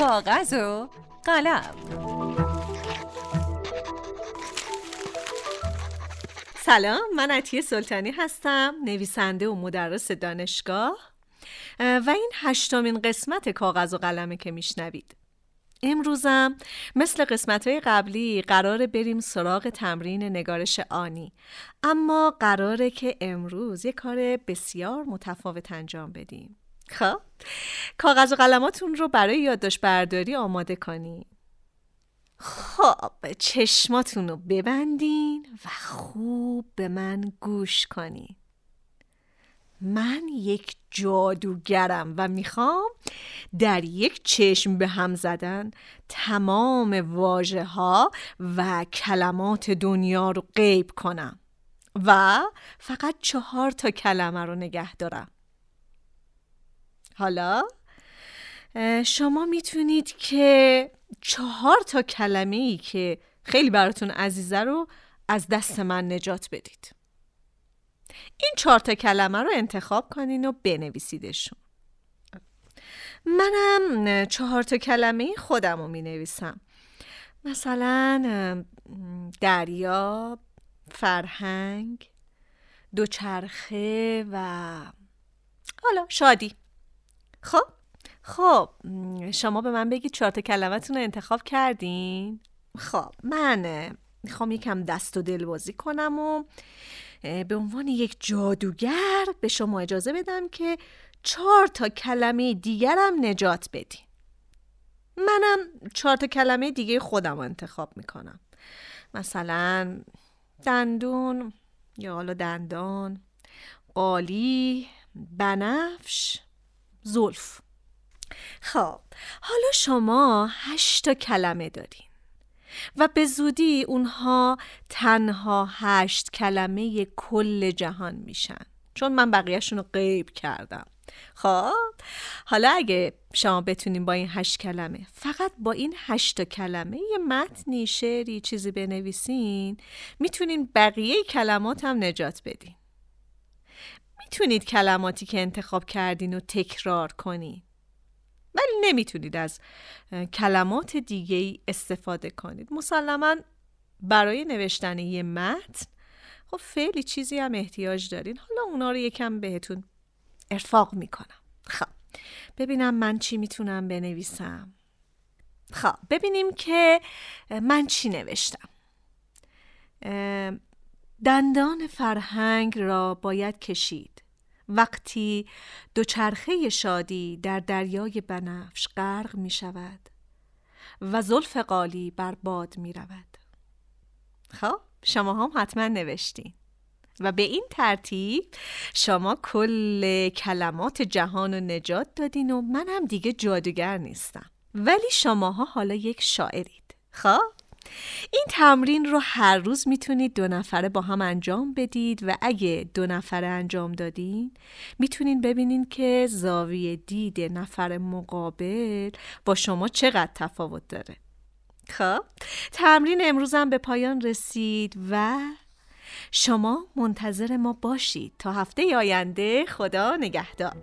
کاغذ و قلم سلام من عطیه سلطانی هستم نویسنده و مدرس دانشگاه. و این هشتمین قسمت کاغذ و قلمه که میشنوید. امروزم مثل قسمت های قبلی قراره بریم سراغ تمرین نگارش آنی. اما قراره که امروز یه کار بسیار متفاوت انجام بدیم. خب. کاغذ و قلماتون رو برای یادداشت برداری آماده کنیم خب چشماتون رو ببندین و خوب به من گوش کنین. من یک جادوگرم و می‌خوام در یک چشم به هم زدن تمام واژه ها و کلمات دنیا رو غیب کنم و فقط چهار تا کلمه رو نگه دارم. حالا؟ شما می‌تونید که چهار تا کلمه ای که خیلی براتون عزیزه رو از دست من نجات بدید. این چهار تا کلمه رو انتخاب کنین و بنویسیدشون. منم چهار تا کلمه خودم رو می نویسم مثلا دریا فرهنگ دوچرخه و حالا شادی. خب خب شما به من بگید چهار تا کلمتون رو انتخاب کردین؟ خب من می‌خوام یکم دست و دل بازی کنم و به عنوان یک جادوگر به شما اجازه بدم که چهار تا کلمه دیگرم نجات بدین. منم چهار تا کلمه دیگه خودم انتخاب می‌کنم. مثلا دندون یا حالا دندان قالی بنفش زلف. خب حالا شما هشت تا کلمه دارین و به زودی اونها تنها هشت کلمه کل جهان میشن. چون من بقیهشون رو غیب کردم. خب حالا اگه شما بتونین با این هشت کلمه فقط با این هشت کلمه یه متنی شعری چیزی بنویسین می‌تونین بقیه کلمات هم نجات بدین. می‌تونید کلماتی که انتخاب کردین رو تکرار کنین. ولی نمی‌تونید از کلمات دیگه ای استفاده کنید. مسلما برای نوشتن یه متن خب فعلی چیزی هم احتیاج دارین. حالا اونا رو یکم بهتون ارفاق می‌کنم. خب ببینم من چی می‌تونم بنویسم. خب ببینیم که من چی نوشتم. دندان فرهنگ را باید کشید. وقتی دوچرخه شادی در دریای بنفش غرق می شود و زلف قالی بر باد می رود. خب شما هم حتما نوشتین. و به این ترتیب شما کل کلمات جهان رو نجات دادین و من هم دیگه جادوگر نیستم. ولی شماها حالا یک شاعرید. خب؟ تمرین رو هر روز می‌تونید دو نفره با هم انجام بدید و اگه دو نفره انجام دادین می‌تونین ببینین که زاویه دید نفر مقابل با شما چقدر تفاوت داره. خب تمرین امروزم به پایان رسید و شما منتظر ما باشید. تا هفته آینده خدا نگهدار.